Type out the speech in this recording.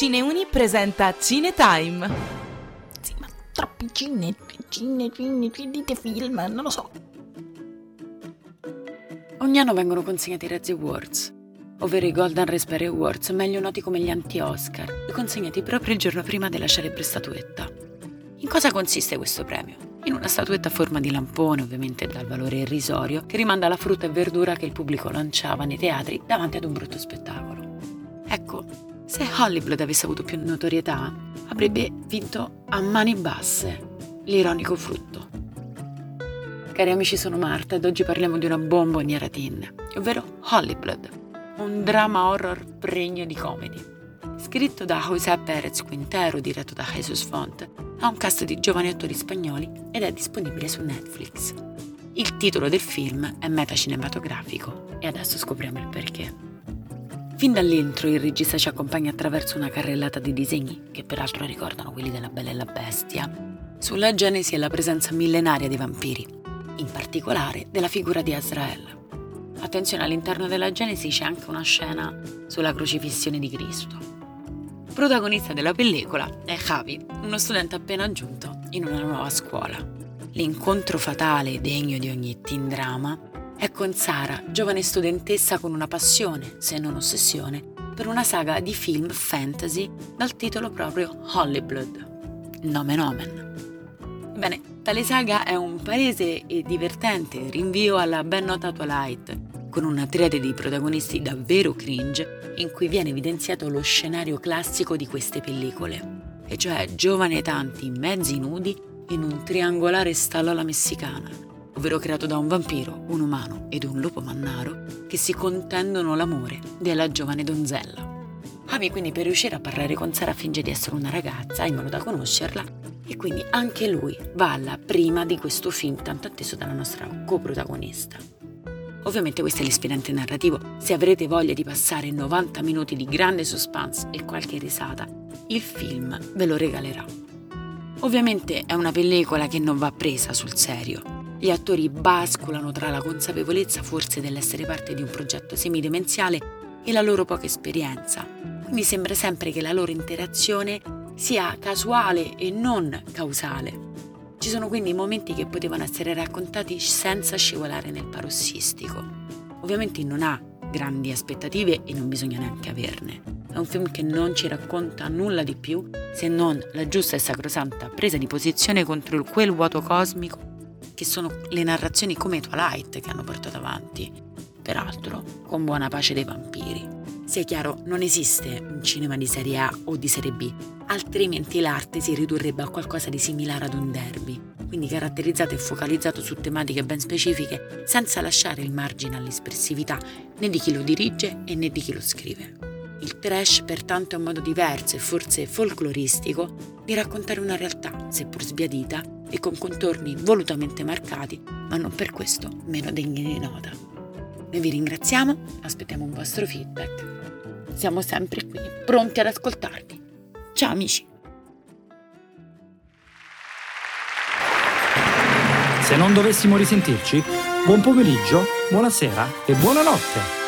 Cineuni presenta Cinetime. Sì, ma troppi cine, cine, cine, dite film, non lo so. Ogni anno vengono consegnati i Razzie Awards, ovvero i Golden Raspberry Awards, meglio noti come gli anti-Oscar, consegnati proprio il giorno prima della celebre statuetta. In cosa consiste questo premio? In una statuetta a forma di lampone, ovviamente dal valore irrisorio, che rimanda alla frutta e verdura che il pubblico lanciava nei teatri davanti ad un brutto spettacolo. Ecco, se Hollywood avesse avuto più notorietà, avrebbe vinto a mani basse l'ironico frutto. Cari amici, sono Marta ed oggi parliamo di una bomboniera teen, ovvero Hollywood, un drama horror pregno di comedy. Scritto da José Pérez Quintero, diretto da Jesus Font, ha un cast di giovani attori spagnoli ed è disponibile su Netflix. Il titolo del film è metacinematografico e adesso scopriamo il perché. Fin dall'intro il regista ci accompagna attraverso una carrellata di disegni, che peraltro ricordano quelli della Bella e la Bestia, sulla genesi e la presenza millenaria dei vampiri, in particolare della figura di Azrael. Attenzione, all'interno della genesi c'è anche una scena sulla crocifissione di Cristo. Protagonista della pellicola è Javi, uno studente appena giunto in una nuova scuola. L'incontro fatale degno di ogni teen drama è con Sara, giovane studentessa con una passione, se non ossessione, per una saga di film fantasy dal titolo proprio Hollywood, Nomen Omen. Bene, tale saga è un palese e divertente rinvio alla ben nota Twilight, con una triade di protagonisti davvero cringe in cui viene evidenziato lo scenario classico di queste pellicole, e cioè giovani tanti mezzi nudi in un triangolare stallo alla messicana, ovvero creato da un vampiro, un umano ed un lupo mannaro, che si contendono l'amore della giovane donzella. Amy quindi per riuscire a parlare con Sara finge di essere una ragazza in modo da conoscerla e quindi anche lui va alla prima di questo film tanto atteso dalla nostra coprotagonista. Ovviamente questo è l'ispirante narrativo, se avrete voglia di passare 90 minuti di grande suspense e qualche risata, il film ve lo regalerà. Ovviamente è una pellicola che non va presa sul serio, gli attori basculano tra la consapevolezza forse dell'essere parte di un progetto semidemenziale e la loro poca esperienza. Quindi sembra sempre che la loro interazione sia casuale e non causale. Ci sono quindi momenti che potevano essere raccontati senza scivolare nel parossistico. Ovviamente non ha grandi aspettative e non bisogna neanche averne. È un film che non ci racconta nulla di più se non la giusta e sacrosanta presa di posizione contro quel vuoto cosmico che sono le narrazioni come Twilight che hanno portato avanti, peraltro con buona pace dei vampiri. Sia chiaro, non esiste un cinema di serie A o di serie B, altrimenti l'arte si ridurrebbe a qualcosa di similare ad un derby, quindi caratterizzato e focalizzato su tematiche ben specifiche, senza lasciare il margine all'espressività né di chi lo dirige né di chi lo scrive. Il trash pertanto è un modo diverso e forse folcloristico di raccontare una realtà, seppur sbiadita e con contorni volutamente marcati, ma non per questo meno degni di nota. Noi vi ringraziamo, aspettiamo un vostro feedback. Siamo sempre qui, pronti ad ascoltarvi. Ciao amici! Se non dovessimo risentirci, buon pomeriggio, buonasera e buonanotte!